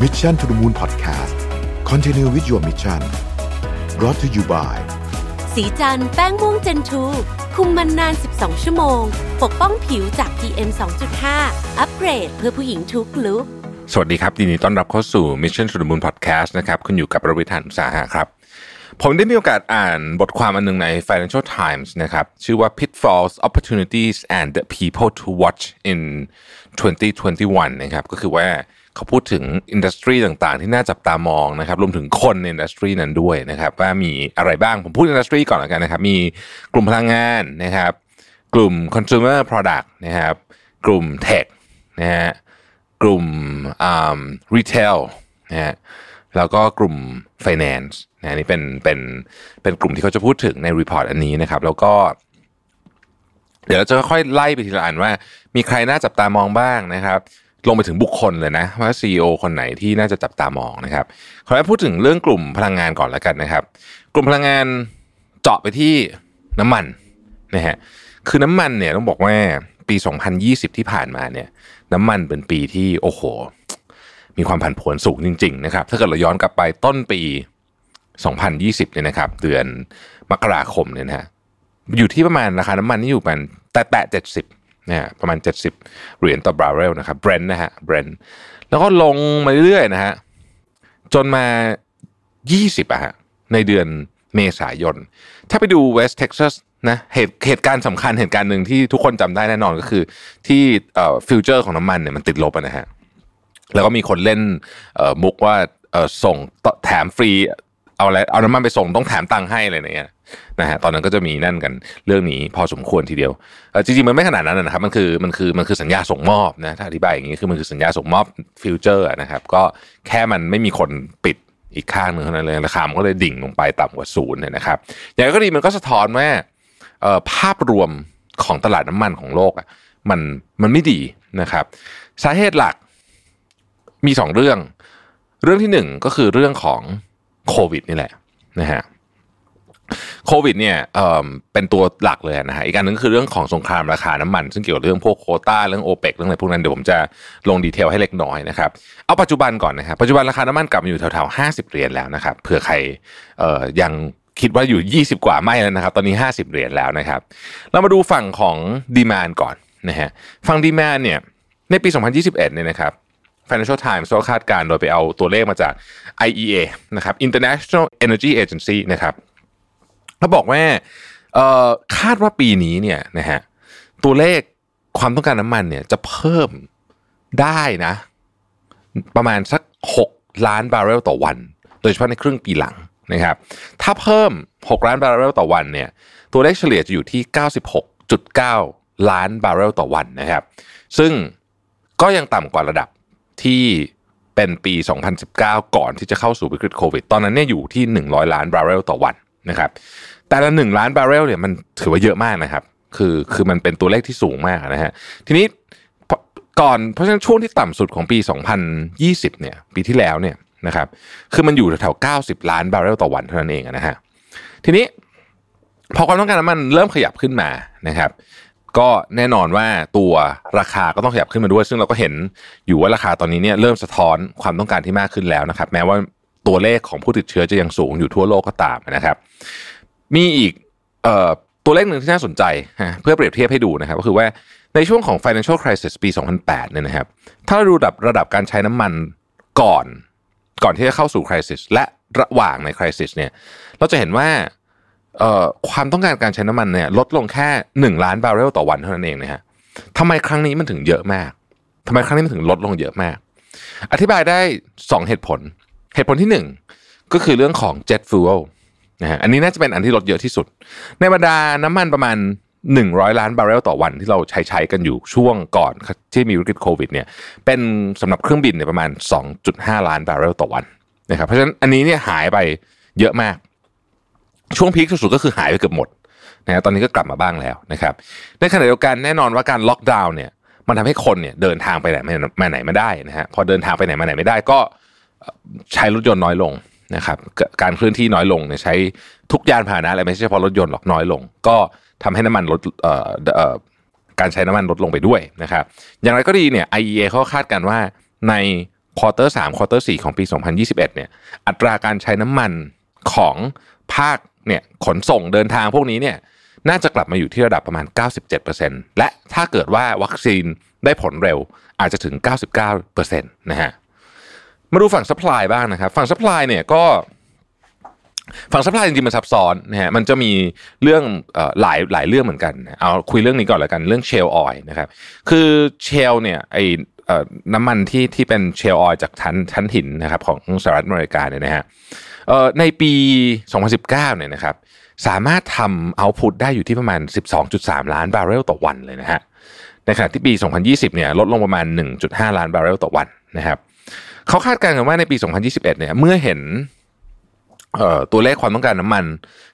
Mission to the Moon Podcast Continue with your mission brought to you by สีจันแป้งม่วงเจนทูคุมมันนาน 12 ชั่วโมง ปกป้องผิวจาก PM 2.5 อัปเกรดเพื่อผู้หญิงทุกลุกสวัสดีครับยินดีต้อนรับเข้าสู่ Mission to the Moon Podcast นะครับคุณอยู่กับประวิทยานุสาหะครับ ผมได้มีโอกาสอ่านบทความอันหนึงใน Financial Times นะครับ ชื่อว่า Pitfalls Opportunities and the People to Watch in 2021 นะครับ ก็คือว่า เขาพูดถึง industry ต่างๆ ที่น่าจับตามองนะครับรวมถึงคนใน industry นั้นด้วยนะครับว่ามีอะไรบ้างผมพูด industry ก่อนแล้วกันนะครับ มีกลุ่มพลังงานนะครับ กลุ่ม consumer product นะครับ กลุ่ม tech นะฮะกลุ่มอ่า retail นะฮะแล้วก็กลุ่ม finance นะนี่เป็นเป็นเป็นกลุ่มที่เขาจะพูดถึงใน report อันนี้นะครับ แล้วก็ เดี๋ยวเราจะค่อยไล่ไปทีละอันว่า มีใครน่าจับตามองบ้างนะครับ ลงไปถึงบุคคลเลยนะว่า CEO คนไหนที่น่าจะจับตามองนะครับขอให้พูดถึงเรื่องกลุ่มพลังงานก่อนแล้วกันนะครับ กลุ่มพลังงานเจาะไปที่น้ำมันนะฮะคือน้ำมันเนี่ยต้องบอกว่าปี 2020 ที่ผ่านมาเนี่ย น้ำมันเป็นปีที่โอ้โห มีความผันผวนสูงจริง ๆ นะครับ ถ้าเกิดเราย้อนกลับไปต้นปี 2020 เนี่ยนะครับ เดือนมกราคมเนี่ยนะฮะอยู่ที่ประมาณราคาน้ำมันที่อยู่ประมาณแตะแตะเจ็ดสิบ นะประมาณ 70 เหรียญต่อบาร์เรลนะครับ Brent นะฮะ Brent แล้วก็ลงมาเรื่อยๆนะฮะจนมา 20อะฮะในเดือนเมษายน ถ้าไปดู West Texas นะเหตุเหตุการณ์สำคัญเหตุการณ์หนึ่งที่ทุกคนจำได้แน่นอนก็คือ ที่ future ของน้ำมันเนี่ยมันติดลบนะฮะแล้วก็มีคนเล่นมุกว่าส่งแถมฟรี เอาอะไรเอาน้ำมันไปส่งต้องแถมตังค์ให้อะไรอย่างเงี้ยนะฮะตอนนั้นก็จะมีนั่นกันเรื่องนี้พอสมควรทีเดียวจริงๆมันไม่ขนาดนั้นนะครับมันคือมันคือมันคือสัญญาส่งมอบนะถ้าอธิบายอย่างนี้คือมันคือสัญญาส่งมอบฟิวเจอร์นะครับก็แค่มันไม่มีคนปิดอีกข้างหนึ่งเท่านั้นเลยราคามันก็เลยดิ่งลงไปต่ำกว่าศูนย์เนี่ยนะครับอย่างไรก็ดีมันก็สะท้อนว่าภาพรวมของตลาดน้ำมันของโลกอะมันมันไม่ดีนะครับ สาเหตุหลักมีสองเรื่อง เรื่องที่หนึ่งก็คือเรื่องของ โควิดนี่แหละนะฮะโควิดเนี่ยเเป็นตัวหลักเลยนะฮะอีกอันหนึงคือเรื่องของสงครามราคาน้ำมัน ซึ่งเกี่ยวกับเรื่องพวกโควต้าเรื่องโอเปกเรื่องอะไรพวกนั้นเดี๋ยวผมจะลงดีเทลให้เล็กน้อยนะครับเอาปัจจุบันก่อนนะครับปัจจุบันราคาน้ำมันกลับมาอยู่แถวๆห้าสิบเหรียญแล้วนะครับเผื่อใครยังคิดว่าอยู่ 20 กว่าไม่แล้วนะครับ ตอนนี้ 50 เหรียญแล้วนะครับ เรามาดูฝั่งของดีมานก่อนนะฮะฝั่งดีมานเนี่ยในปี 2021 เนี่ยนะครับ Financial Times ก็คาดการณ์โดยไปเอาตัวเลขมาจาก IEA นะครับ International Energy Agency นะครับเขาบอกว่าคาดว่าปีนี้เนี่ยนะฮะตัวเลขความต้องการน้ำมันเนี่ยจะเพิ่มได้นะ ประมาณสัก 6 ล้านบาร์เรลต่อวัน โดยเฉพาะในครึ่งปีหลังนะครับ ถ้าเพิ่ม 6 ล้านบาร์เรลต่อวันเนี่ยตัวเลขเฉลี่ยจะอยู่ที่ 96.9 ล้านบาร์เรลต่อวันนะครับ ซึ่งก็ยังต่ำกว่าระดับ ที่เป็นปี 2019 ก่อนที่จะเข้าสู่วิกฤตโควิด ตอนนั้นเนี่ยอยู่ที่ 100 ล้านบาร์เรลต่อวันนะครับ แต่ละ 1 ล้านบาร์เรลเนี่ยมันถือว่าเยอะมากนะครับ คือคือมันเป็นตัวเลขที่สูงมากนะฮะ ทีนี้ก่อนเพราะฉะนั้นช่วงที่ต่ำสุดของปี 2020 เนี่ย ปีที่แล้วเนี่ยนะครับ คือมันอยู่แถวๆ90 ล้านบาร์เรลต่อวันเท่านั้นเองนะฮะ ทีนี้พอความต้องการน้ำมันเริ่มขยับขึ้นมานะครับ ก็แน่นอนว่าตัวราคาก็ต้องขยับขึ้นมาด้วย ซึ่งเราก็เห็นอยู่ว่าราคาตอนนี้เนี่ยเริ่มสะท้อนความต้องการที่มากขึ้นแล้วนะครับ แม้ว่าตัวเลขของผู้ติดเชื้อจะยังสูงอยู่ทั่วโลกก็ตามนะครับ มีอีกออตัวเลขหนึ่งที่น่าสนใจเพื่อเปรียบเทียบให้ดูนะครับ ก็คือว่าในช่วงของ financial crisis ปี 2008 เนี่ยนะครับ ถ้าเราดูระดับระดับการใช้น้ำมันก่อน ก่อนที่จะเข้าสู่ crisis และระหว่างใน crisis เนี่ย เราจะเห็นว่า ความต้องการการใช้น้ำมันเนี่ยลดลงแค่ 1 ล้านบาร์เรลต่อวันเท่านั้นเองนะฮะทำไมครั้งนี้มันถึงเยอะมากทำไมครั้งนี้มันถึงลดลงเยอะมาก อธิบายได้ 2 เหตุผล เหตุผลที่ 1 ก็คือเรื่องของ jet fuel นะฮะอันนี้น่าจะเป็นอันที่ลดเยอะที่สุด ในบรรดาน้ำมันประมาณ 100 ล้านบาร์เรลต่อวันที่เราใช้ใช้กันอยู่ช่วงก่อนที่มีวิกฤตโควิดเนี่ยเป็นสำหรับเครื่องบินเนี่ยประมาณ 2.5 ล้านบาร์เรลต่อวันนะครับเพราะฉะนั้นอันนี้เนี่ยหายไปเยอะมาก ช่วงพีคสุดๆก็คือหายไปเกือบหมดนะฮะตอนนี้ก็กลับมาบ้างแล้วนะครับในขณะเดียวกันแน่นอนว่าการล็อกดาวน์เนี่ยมันทำให้คนเนี่ยเดินทางไปไหนมาไหนไม่ได้นะฮะพอเดินทางไปไหนมาไหนไม่ได้ก็ใช้รถยนต์น้อยลงนะครับการเคลื่อนที่น้อยลงเนี่ยใช้ทุกยานพาหนะอะไรไม่ใช่เฉพาะรถยนต์หรอกน้อยลง ก็ทำให้น้ำมันลดเอ่อการใช้น้ำมันลดลงไปด้วยนะครับอย่างไรก็ดีเนี่ย IEA เขาคาดการว่าใน quarter สาม quarter สี่ของปี 2021เนี่ยอัตราการใช้น้ำมันของภาค เนี่ยขนส่งเดินทางพวกนี้เนี่ยน่าจะกลับมาอยู่ที่ระดับประมาณ 97%และถ้าเกิดว่าวัคซีนได้ผลเร็วอาจจะถึง 99%นะฮะมาดูฝั่ง supply บ้างนะครับ ฝั่ง supply เนี่ยก็ฝั่ง supply จริงๆมันซับซ้อนนะฮะมันจะมีเรื่องหลายหลายเรื่องเหมือนกันเอาคุยเรื่องนี้ก่อนแล้วกันเรื่อง shale oil นะครับคือ shale เนี่ยไอน้ำมันที่ที่เป็น shale oil จากชั้นชั้นหินนะครับของสหรัฐอเมริกาเนี่ยนะฮะ ในปี 2019เนี่ยนะครับสามารถทำ output ได้อยู่ที่ประมาณ 12.3 ล้านบาร์เรลต่อวันเลยนะฮะในขณะที่ปี 2020เนี่ยลดลงประมาณ 1.5 ล้านบาร์เรลต่อวันนะครับเขาคาดการณ์กันว่าในปี 2021เนี่ยเมื่อเห็นตัวเลขความต้องการน้ำมัน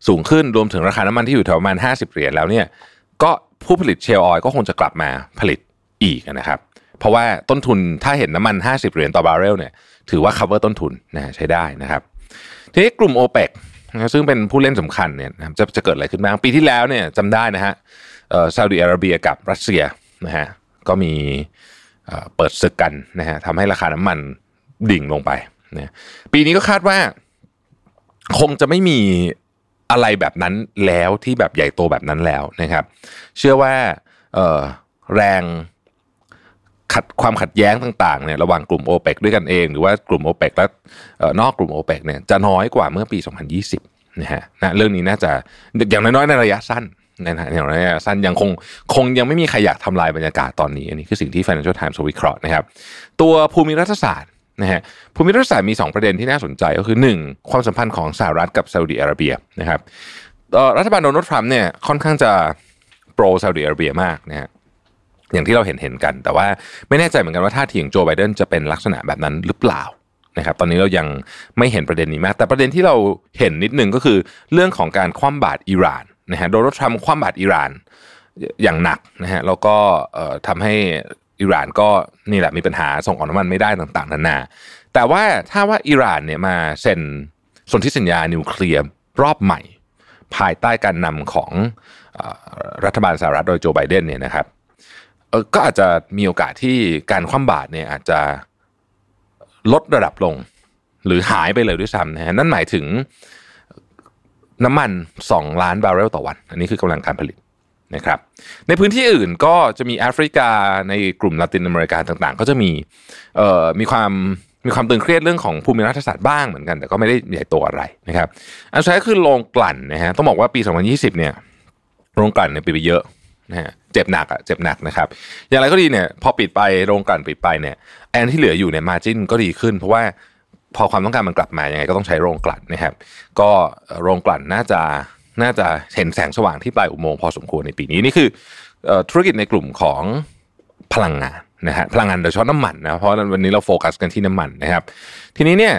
สูงขึ้นรวมถึงราคาน้ำมันที่อยู่แถวประมาณ 50 เหรียญแล้วเนี่ยก็ผู้ผลิตเชลออยก็คงจะกลับมาผลิตอีกนะครับเพราะว่าต้นทุนถ้าเห็นน้ำมัน 50 เหรียญต่อบาร์เรลเนี่ยถือว่า cover ต้นทุนนะใช้ได้นะครับ ทีนี้กลุ่ม o p e ปกนะซึ่งเป็นผู้เล่นสำคัญเนี่ยจะจะเกิดอะไรขึ้นบ้างปีที่แล้วเนี่ยจำได้นะฮะซาอุดิอาระเบียกับรัสเซียนะฮะก็มีเปิดศึกกันนะฮะทำให้ราคาน้ำมันดิ่งลงไปนะปีนี้ก็คาดว่า คงจะไม่มีอะไรแบบนั้นแล้วที่แบบใหญ่โตแบบนั้นแล้วนะครับ เชื่อว่าแรง ขัดความขัดแย้งต่างๆเนี่ยระหว่างกลุ่มโอเปกด้วยกันเอง หรือว่ากลุ่มโอเปกและนอกกลุ่มโอเปกเนี่ยจะน้อยกว่าเมื่อปี 2020นะฮะนะเรื่องนี้น่าจะอย่างน้อยๆในระยะสั้นนะฮะอย่างระยะสั้นยังคงคงยังไม่มีใครอยากทำลายบรรยากาศตอนนี้อันนี้คือสิ่งที่ Financial Times วิเคราะห์นะครับตัวภูมิรัฐศาสตร์นะฮะภูมิรัฐศาสตร์มี 2 ประเด็นที่น่าสนใจก็คือ 1 ความสัมพันธ์ของสหรัฐกับซาอุดิอาระเบียนะครับรัฐบาลโดนัลด์ทรัมป์เนี่ยค่อนข้างจะโปรซาอุดิอาระเบียมากนะฮะ อย่างที่เราเห็นเห็นกัน แต่ว่าไม่แน่ใจเหมือนกันว่าท่าทีของโจไบเดนจะเป็นลักษณะแบบนั้นหรือเปล่านะครับตอนนี้เรายังไม่เห็นประเด็นนี้มาก แต่ประเด็นที่เราเห็นนิดนึงก็คือเรื่องของการคว่ำบาตรอิหร่านนะฮะโดนัลด์ทรัมป์คว่ำบาตรอิหร่านอย่างหนักนะฮะแล้วก็ทำให้อิหร่านก็นี่แหละมีปัญหาส่งออกน้ำมันไม่ได้ต่างๆนานา แต่ว่าถ้าว่าอิหร่านเนี่ยมาเซ็นสนธิสัญญานิวเคลียร์รอบใหม่ ภายใต้การนำของรัฐบาลสหรัฐโดยโจไบเดนเนี่ยนะครับ ก็อาจจะมีโอกาสที่การคว่ำบาตรเนี่ยอาจจะลดระดับลง หรือหายไปเลยด้วยซ้ำนะฮะนั่นหมายถึงน้ำมัน 2 ล้านบาร์เรลต่อวัน อันนี้คือกำลังการผลิตนะครับในพื้นที่อื่นก็จะมีแอฟริกาในกลุ่มลาตินอเมริกาต่างๆ ก็จะมีเอ่อมีความมีความตึงเครียดเรื่องของภูมิรัฐศาสตร์บ้างเหมือนกัน แต่ก็ไม่ได้ใหญ่โตอะไรนะครับอันสุดท้ายคือโรงกลั่นนะฮะต้องบอกว่าปี 2020 เนี่ยโรงกลั่นเนี่ยปไปเยอะนะฮะ เจ็บหนักอะเจ็บหนักนะครับ อย่างไรก็ดีเนี่ย พอปิดไปโรงกลั่นปิดไปเนี่ยแอนที่เหลืออยู่เนี่ยมาจินก็ดีขึ้น เพราะว่าพอความต้องการมันกลับมายังไงก็ต้องใช้โรงกลั่นนะครับ ก็โรงกลั่นน่าจะน่าจะเห็นแสงสว่างที่ปลายอุโมงค์พอสมควรในปีนี้นี่คือธุรกิจในกลุ่มของพลังงานนะฮะพลังงานโดยเฉพาะน้ำมันนะเพราะวันนี้เราโฟกัสกันที่น้ำมันนะครับ ทีนี้เนี่ย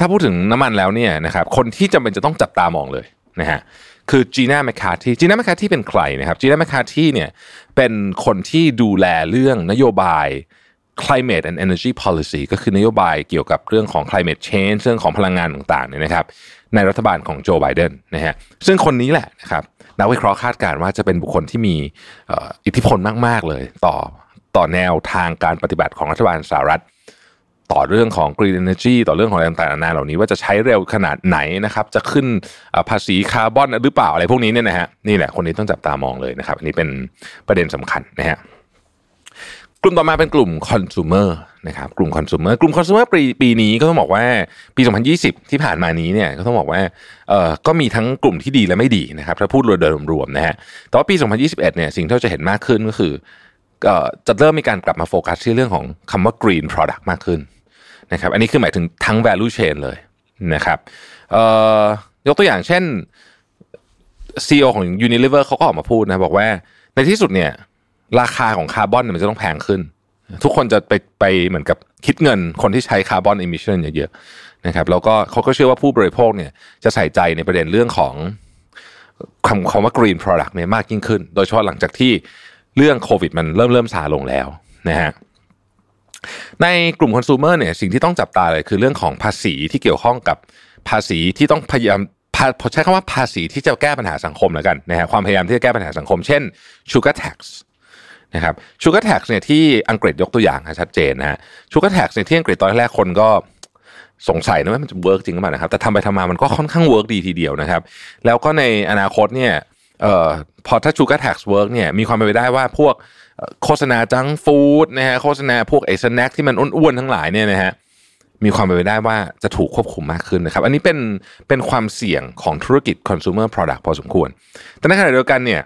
ถ้าพูดถึงน้ำมันแล้วเนี่ยนะครับคนที่จำเป็นจะต้องจับตามองเลยนะฮะ คือจีน่าแมคคาที่จีน่าแมคคาที่เป็นใครนะครับจีน่าแมคคาที่เนี่ยเป็นคนที่ดูแลเรื่องนโยบาย climate and energy policy ก็คือนโยบายเกี่ยวกับเรื่องของ climate change เรื่องของพลังงานต่างๆเนี่ยนะครับ ในรัฐบาลของโจไบเดนนะฮะซึ่งคนนี้แหละนะครับนักวิเคราะห์คาดการณ์ว่าจะเป็นบุคคลที่มีอิทธิพลมากๆเลย ต่อต่อแนวทางการปฏิบัติของรัฐบาลสหรัฐ ต่อเรื่องของ green energy ต่อเรื่องของอะไรต่างๆนานาเหล่านี้ว่าจะใช้เร็วขนาดไหนนะครับ จะขึ้นภาษีคาร์บอนหรือเปล่าอะไรพวกนี้เนี่ยนะฮะนี่แหละคนนี้ต้องจับตามองเลยนะครับ อันนี้เป็นประเด็นสำคัญนะฮะกลุ่มต่อมาเป็นกลุ่มคอน sumer นะครับกลุ่มคอน sumer กลุ่มคอน sumer ปีปีนี้ก็ต้องบอกว่าปี 2020 ที่ผ่านมานี้เนี่ยก็ต้องบอกว่าเอ่อก็มีทั้งกลุ่มที่ดีและไม่ดีนะครับถ้าพูดโดยรวมๆนะฮะแต่ว่าปี 2021 เนี่ยสิ่งที่เราจะเห็นมากขึ้นก็คือ จะเริ่มมีการกลับมาโฟกัสที่เรื่องของคำว่า green product มากขึ้นนะครับอันนี้คือหมายถึงทั้ง value chain เลยนะครับยกตัวอย่างเช่น CEO ของ Unilever เขาก็ออกมาพูดนะบอกว่าในที่สุดเนี่ยราคาของคาร์บอนมันจะต้องแพงขึ้น ทุกคนจะไปไปเหมือนกับคิดเงินคนที่ใช้ carbon emission เยอะๆนะครับแล้วก็เขาก็เชื่อว่าผู้บริโภคเนี่ยจะใส่ใจในประเด็นเรื่องของคำคำว่า green product เนี่ยมากยิ่งขึ้น โดยเฉพาะหลังจากที่ เรื่องโควิดมันเริ่มเริ่มซาลงแล้วนะฮะในกลุ่มคอน sumer เนี่ยสิ่งที่ต้องจับตาเลยคือเรื่องของภาษีที่เกี่ยวข้องกับภาษีที่ต้องพยายามพอใช้คำว่าภาษีที่จะแก้ปัญหาสังคมแล้วกันนะฮะความพยายามที่จะแก้ปัญหาสังคม เช่น sugar tax นะครับ sugar tax เนี่ยที่อังกฤษยกตัวอย่างชัดเจนนะฮะ sugar tax เนี่ยที่อังกฤษตอนแรกคนก็สงสัยนะว่ามันจะ work จริงหรือเปล่านะครับแต่ทำไปทำมามันก็ค่อนข้าง work ดีทีเดียวนะครับ แล้วก็ในอนาคตเนี่ย เอ่อพอถ้า sugar tax work เนี่ยมีความเป็นไปได้ว่าพวกโฆษณา junk food นะฮะโฆษณาพวกไอ้ snack ที่มันอ้วนๆทั้งหลายเนี่ยนะฮะมีความเป็นไปได้ว่าจะถูกควบคุมมากขึ้นนะครับ อันนี้เป็นเป็นความเสี่ยงของธุรกิจ consumer product พอสมควร แต่ในขณะเดียวกันเนี่ย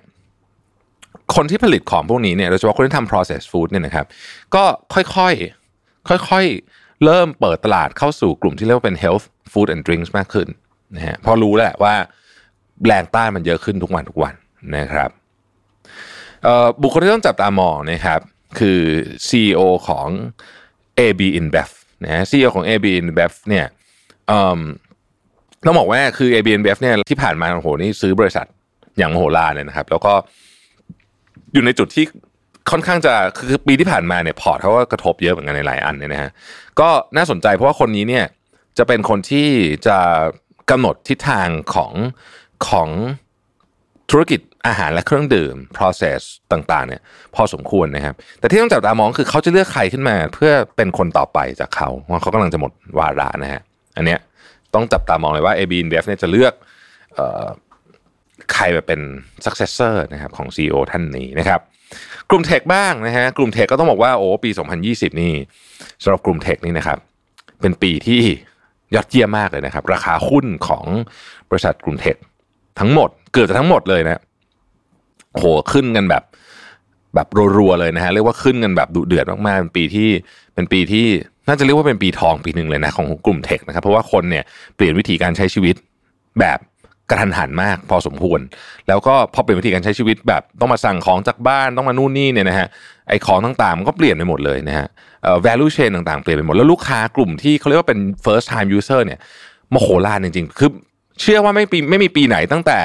คนที่ผลิตของพวกนี้เนี่ยโดยเฉพาะคนที่ทำ process food เนี่ยนะครับ ก็ค่อยๆค่อยๆเริ่มเปิดตลาดเข้าสู่กลุ่มที่เรียกว่าเป็น health food and drinks มากขึ้นนะฮะพอรู้แหละว่า แรงต้านมันเยอะขึ้นทุกวันทุกวันนะครับบุคคลที่ต้องจับตามองนะครับคือ CEO ของ AB InBev นะฮะ CEO ของ AB InBev เนี่ยต้องบอกว่าคือ AB InBev เนี่ยที่ผ่านมาโอ้โหนี่ซื้อบริษัทอย่างมโหฬารเลยนะครับ แล้วก็อยู่ในจุดที่ค่อนข้างจะคือปีที่ผ่านมาเนี่ยพอร์ตเขาก็กระทบเยอะเหมือนกันในหลายอันเนี่ยนะฮะก็น่าสนใจเพราะว่าคนนี้เนี่ยจะเป็นคนที่จะกำหนดทิศทางของ ของธุรกิจอาหารและเครื่องดื่ม process ต่างๆ เนี่ย พอสมควรนะครับ แต่ที่ต้องจับตามองคือเขาจะเลือกใครขึ้นมา เพื่อเป็นคนต่อไปจากเขาว่าเขากำลังจะหมดวาระนะฮะอันเนี้ยต้องจับตามองเลยว่า AB InBev เนี่ยจะเลือกใครแบบเป็น successor นะครับของ CEO ท่านนี้นะครับ กลุ่มเทคบ้างนะฮะกลุ่มเทคก็ต้องบอกว่าโอ้ปี 2020 นี่สำหรับกลุ่มเทคนี่นะครับ เป็นปีที่ยอดเยี่ยมมากเลยนะครับ ราคาหุ้นของบริษัทกลุ่มเทค ทั้งหมด เกิดจากทั้งหมดเลยนะโหขึ้นกันแบบ แบบรัวๆเลยนะฮะเรียกว่าขึ้นกันแบบดุเดือดมากๆเป็นปีที่เป็นปีที่น่าจะเรียกว่าเป็นปีทองปีหนึ่งเลยนะของกลุ่มเทคนะครับเพราะว่าคนเนี่ยเปลี่ยนวิธีการใช้ชีวิตแบบกระทันหันมากพอสมควร แล้วก็พอเปลี่ยนวิธีการใช้ชีวิตแบบต้องมาสั่งของจากบ้านต้องมานู่นนี่เนี่ยนะฮะไอ้ของต่างๆมันก็เปลี่ยนไปหมดเลยนะฮะเอ่อ value chain ต่างๆ เปลี่ยนไปหมด แล้วลูกค้ากลุ่มที่เขาเรียกว่าเป็น first time user เนี่ยมโหฬารจริงๆ คือ เชื่อว่าไม่ปีไม่มีปีไหนตั้งแต่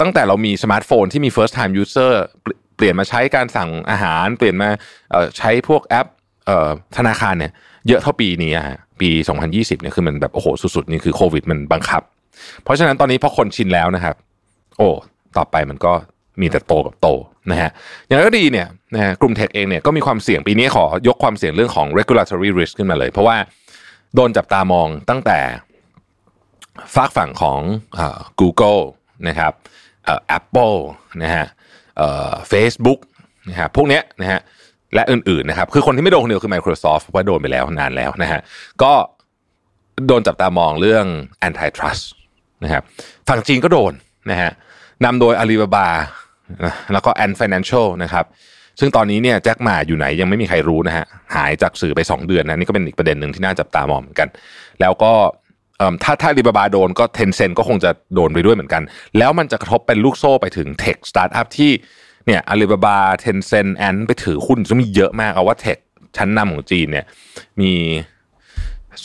ตั้งแต่เรามีสมาร์ทโฟนที่มี first time user เปลี่ยนมาใช้การสั่งอาหารเปลี่ยนมาใช้พวกแอปธนาคารเนี่ยเยอะเท่าปีนี้ปี 2020เนี่ยคือมันแบบโอ้โหสุดๆนี่คือโควิดมันบังคับ เพราะฉะนั้นตอนนี้พอคนชินแล้วนะครับ โอ้ต่อไปมันก็มีแต่โตกับโตนะฮะอย่างไรก็ดีเนี่ยนะฮะกลุ่ม tech เองเนี่ยก็มีความเสี่ยงปีนี้ขอยกความเสี่ยงเรื่องของ regulatory risk ขึ้นมาเลย เพราะว่าโดนจับตามองตั้งแต่ ฟากฝั่งของ Google นะครับแอปเปิลนะฮะเฟซบุ๊กนะฮะพวกเนี้ยนะฮะและอื่นๆนะครับคือคนที่ไม่โดนคนเดียวคือ Microsoft เพราะโดนไปแล้วนานแล้วนะฮะก็โดนจับตามองเรื่อง antitrust นะครับฝั่งจีนก็โดนนะฮะนำโดย Alibaba แล้วก็ Ant Financial นะครับซึ่งตอนนี้เนี่ยแจ็คหมาอยู่ไหนยังไม่มีใครรู้นะฮะหายจากสื่อไป 2 เดือนนะนี่ก็เป็นอีกประเด็นหนึ่งที่น่าจับตามองเหมือนกัน แล้วก็ ถ้าถ้าลีบาบาโดนก็เทนเซนก็คงจะโดนไปด้วยเหมือนกัน แล้วมันจะกระทบเป็นลูกโซ่ไปถึง tech startup ที่เนี่ย Alibaba Tencent Ant ไปถือหุ้นจะมีเยอะมากเอาว่า tech ชั้นนำของจีนเนี่ยมี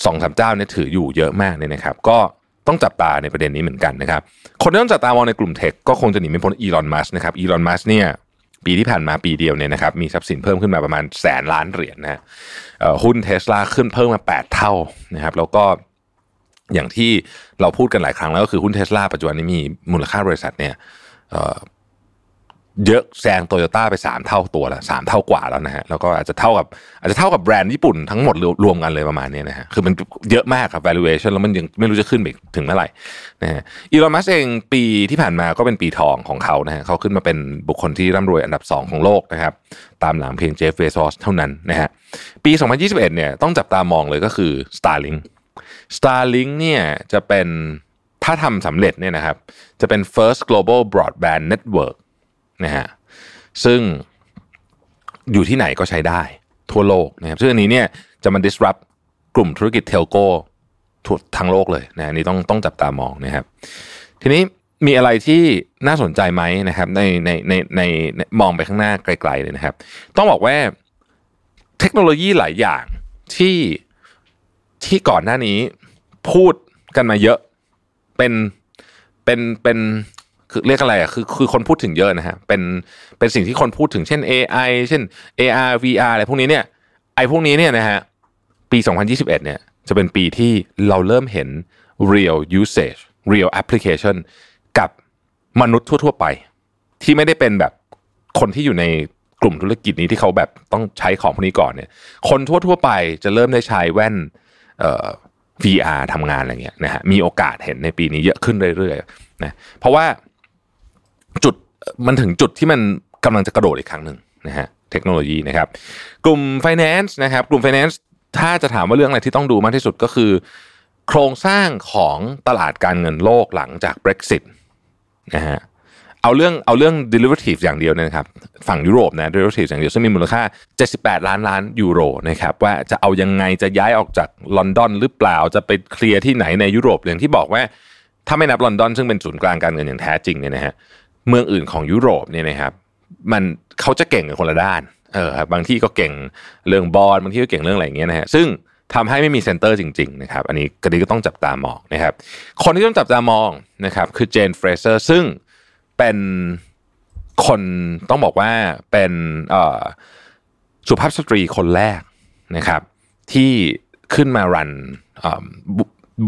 สองสามเจ้าเนี่ยถืออยู่เยอะมากเนี่ยนะครับ ก็ต้องจับตาในประเด็นนี้เหมือนกันนะครับ คนที่ต้องจับตามองในกลุ่ม tech ก็คงจะหนีไม่พ้นอีลอนมัสก์นะครับอีลอนมัสก์เนี่ยปีที่ผ่านมาปีเดียวเนี่ยนะครับมีทรัพย์สินเพิ่มขึ้นมาประมาณแสนล้านเหรียญนะฮะหุ้นเทสลาขึ้นเพิ่มมา 8 เท่านะครับแล้วก็ อย่างที่เราพูดกันหลายครั้งแล้วก็คือหุ้นเทสลาปัจจุบันนี้มีมูลค่าบริษัทเนี่ยเยอะแซงโตโยต้าไปสามเท่าตัวแล้วสามเท่ากว่าแล้วนะฮะแล้วก็อาจจะเท่ากับอาจจะเท่ากับแบรนด์ญี่ปุ่นทั้งหมดรวมกันเลยประมาณนี้นะฮะคือมันเยอะมากครับ valuation แล้วมันยังไม่รู้จะขึ้นไปถึงเมื่อไหร่นะฮะอีลอนมัสเองปีที่ผ่านมาก็เป็นปีทองของเขานะฮะเขาขึ้นมาเป็นบุคคลที่ร่ำรวยอันดับ 2 ของโลกนะครับตามหลังเพียงเจฟเฟซอสเท่านั้นนะฮะปี 2021เนี่ยต้องจับตามองเลยก็คือ Starlink Starlink เนี่ยจะเป็นถ้าทำสำเร็จเนี่ยนะครับ จะเป็น first global broadband network นะฮะซึ่งอยู่ที่ไหนก็ใช้ได้ ทั่วโลกนะครับซึ่งอันนี้เนี่ยจะมา disrupt กลุ่มธุรกิจเทลโก้ทั้งโลกเลยนะนี่ต้องต้องจับตามองนะครับ ทีนี้มีอะไรที่น่าสนใจไหมนะครับ ในในในในมองไปข้างหน้าไกลๆเลยนะครับ ต้องบอกว่าเทคโนโลยีหลายอย่างที่ที่ก่อนหน้านี้ พูดกันมาเยอะ เป็นเป็นเป็นคือเรียกอะไรอะคือคือคนพูดถึงเยอะนะฮะเป็นเป็นสิ่งที่คนพูดถึงเช่น AI เช่น AR VR อะไรพวกนี้เนี่ยไอ้พวกนี้เนี่ยนะฮะปี 2021 เนี่ยจะเป็นปีที่เราเริ่มเห็น real usage real application กับมนุษย์ทั่ว ๆ ไป ที่ไม่ได้เป็นแบบคนที่อยู่ในกลุ่มธุรกิจนี้ที่เขาแบบต้องใช้ของพวกนี้ก่อนเนี่ย คนทั่ว ๆ ไปจะเริ่มได้ใช้แว่นเอ VR ทำงานอะไรเงี้ยนะฮะมีโอกาสเห็นในปีนี้เยอะขึ้นเรื่อยๆนะเพราะว่าจุดมันถึงจุดที่มันกำลังจะกระโดดอีกครั้งหนึ่งนะฮะเทคโนโลยีนะครับ กลุ่ม finance นะครับกลุ่ม finance ถ้าจะถามว่าเรื่องอะไรที่ต้องดูมากที่สุดก็คือ โครงสร้างของตลาดการเงินโลกหลังจาก Brexit นะฮะ เอาเรื่องเอาเรื่อง derivative อย่างเดียวเนะครับ ฝั่งยุโรปนะ derivative อย่างเดียวซึ่งมีมูลค่า 78 ล้านล้านยูโรนะครับว่าจะเอายังไงจะย้ายออกจากลอนดอนหรือเปล่าจะไปเคลียร์ที่ไหนในยุโรปอย่างที่บอกว่าถ้าไม่นับลอนดอนซึ่งเป็นศูนย์กลางการเงินอย่างแท้จริงเนี่ยนะฮะเมืองอื่นของยุโรปเนี่ยนะครับมันเขาจะเก่งกันคนละด้านเออบางที่ก็เก่งเรื่องบอนด์บางที่ก็เก่งเรื่องอะไรอย่างเงี้ยนะฮะซึ่งทำให้ไม่มี center จริงๆนะครับอันนี้ก็ดีก็ต้องจับตามองนะครับคนที่ต้องจับตามองนะครับคือเจนเฟรเซอร์ซึ่ง เป็นคนต้องบอกว่าเป็นสุภาพสตรีคนแรกนะครับ ที่ขึ้นมารัน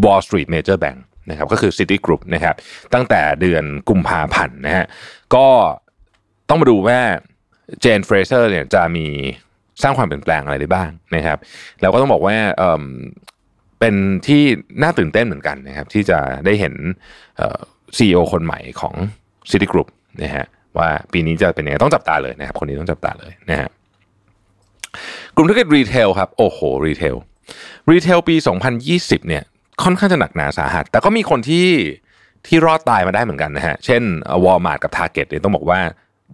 Wall Street Major Bank นะครับก็คือ Citigroup นะครับตั้งแต่เดือนกุมภาพันธ์นะฮะก็ต้องมาดูว่าเจนเฟรเซอร์เนี่ยจะมีสร้างความเปลี่ยนแปลงอะไรได้บ้างนะครับ แล้วก็ต้องบอกว่าเป็นที่น่าตื่นเต้นเหมือนกันนะครับ ที่จะได้เห็นซีอีโอคนใหม่ของ City Group นะฮะว่าปีนี้จะเป็นยังไงต้องจับตาเลยนะครับคนนี้ต้องจับตาเลยนะฮะกลุ่มธุรกิจ retail ครับโอ้โห retail retail ปี 2020เนี่ยค่อนข้างจะหนักหนาสาหัส แต่ก็มีคนที่ที่รอดตายมาได้เหมือนกันนะฮะเช่นวอลมาร์ทกับ Target เนี่ยต้องบอกว่า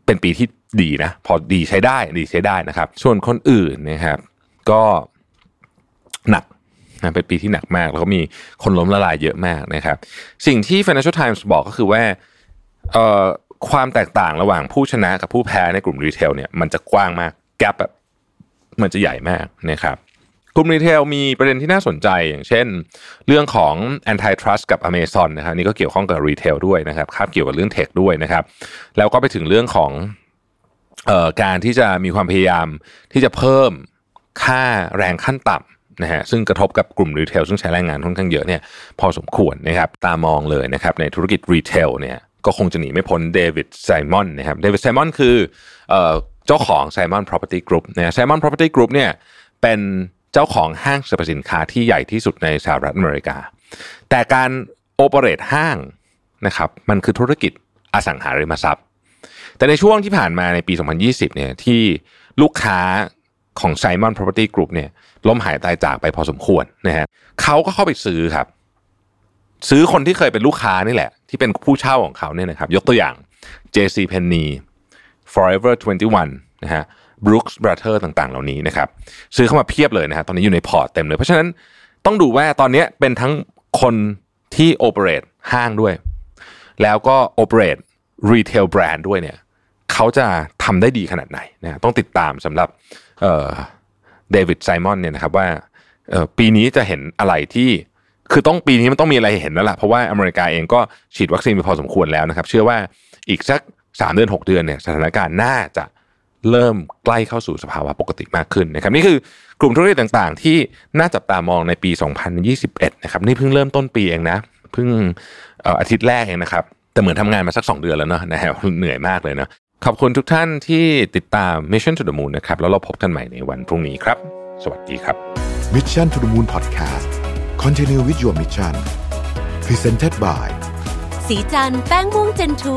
เป็นปีที่ดีนะ พอดีใช้ได้ดีใช้ได้นะครับ ส่วนคนอื่นนะครับ ก็หนักนะเป็นปีที่หนักมาก แล้วก็มีคนล้มละลายเยอะมากนะครับ สิ่งที่ Financial Times บอกก็คือว่า เอ่อความแตกต่างระหว่างผู้ชนะกับผู้แพ้ในกลุ่ม retail เนี่ยมันจะกว้างมาก gap แบบมันจะใหญ่มากนะครับกลุ่ม retail มีประเด็นที่น่าสนใจอย่างเช่น เรื่องของ antitrust กับ Amazon นะครับนี่ก็เกี่ยวข้องกับ retail ด้วยนะครับคาบเกี่ยวกับเรื่อง tech ด้วยนะครับ แล้วก็ไปถึงเรื่องของออการที่จะมีความพยายามที่จะเพิ่มค่าแรงขั้นต่ำนะฮะซึ่งกระทบกับกลุ่ม retail ซึ่งใช้แรงงานค่อนข้างเยอะเนี่ยพอสมควรนะครับตามองเลยนะครับในธุรกิจ retail เนี่ย ก็คงจะหนีไม่พ้นเดวิดไซมอนนะครับเดวิดไซมอนคือเจ้าของไซมอน Property Group นะ Simon Property Group เนี่ยเป็นเจ้าของห้างสรรพสินค้าที่ใหญ่ที่สุดในสหรัฐอเมริกา แต่การโอเปเรตห้างนะครับมันคือธุรกิจอสังหาริมทรัพย์ แต่ในช่วงที่ผ่านมาในปี 2020เนี่ยที่ลูกค้าของ Simon Property Group เนี่ยล้มหายตายจากไปพอสมควรนะฮะเขาก็เข้าไปซื้อครับ ซื้อคนที่เคยเป็นลูกค้านี่แหละ ที่เป็นผู้เช่าของเขาเนี่ยนะครับ ยกตัวอย่าง JC Penney Forever 21 นะฮะ Brooks Brothers ต่างๆ เหล่านี้นะครับ ซื้อเข้ามาเพียบเลยนะฮะตอนนี้อยู่ในพอร์ตเต็มเลย เพราะฉะนั้นต้องดูว่าตอนนี้เป็นทั้งคนที่ operate ห้างด้วย แล้วก็ operate retail brand ด้วยเนี่ยเขาจะทำได้ดีขนาดไหนนะต้องติดตามสำหรับเดวิดไซมอนเนี่ยนะครับว่าปีนี้จะเห็นอะไรที่ คือต้องปีนี้มันต้องมีอะไรเห็นแล้วล่ะเพราะว่าอเมริกาเองก็ฉีดวัคซีนไปพอสมควรแล้วนะครับ เชื่อว่าอีกสักสามเดือนหกเดือนเนี่ยสถานการณ์น่าจะเริ่มใกล้เข้าสู่สภาวะปกติมากขึ้นนะครับนี่คือกลุ่มธุรกิจต่างๆ ที่น่าจับตามองในปี 2021 นะครับนี่เพิ่งเริ่มต้นปีเองนะเพิ่งอาทิตย์แรกเองนะครับแต่เหมือนทำงานมาสัก 2 เดือนแล้วเนาะนะฮะเหนื่อยมากเลยเนาะขอบคุณทุกท่านที่ติดตาม Mission to the Moon นะครับแล้วเราพบกันใหม่ในวันพรุ่งนี้ครับ สวัสดีครับ Mission to the Moon Podcast Continue with your mission Presented by สีจันแป้งม่วงเจนทู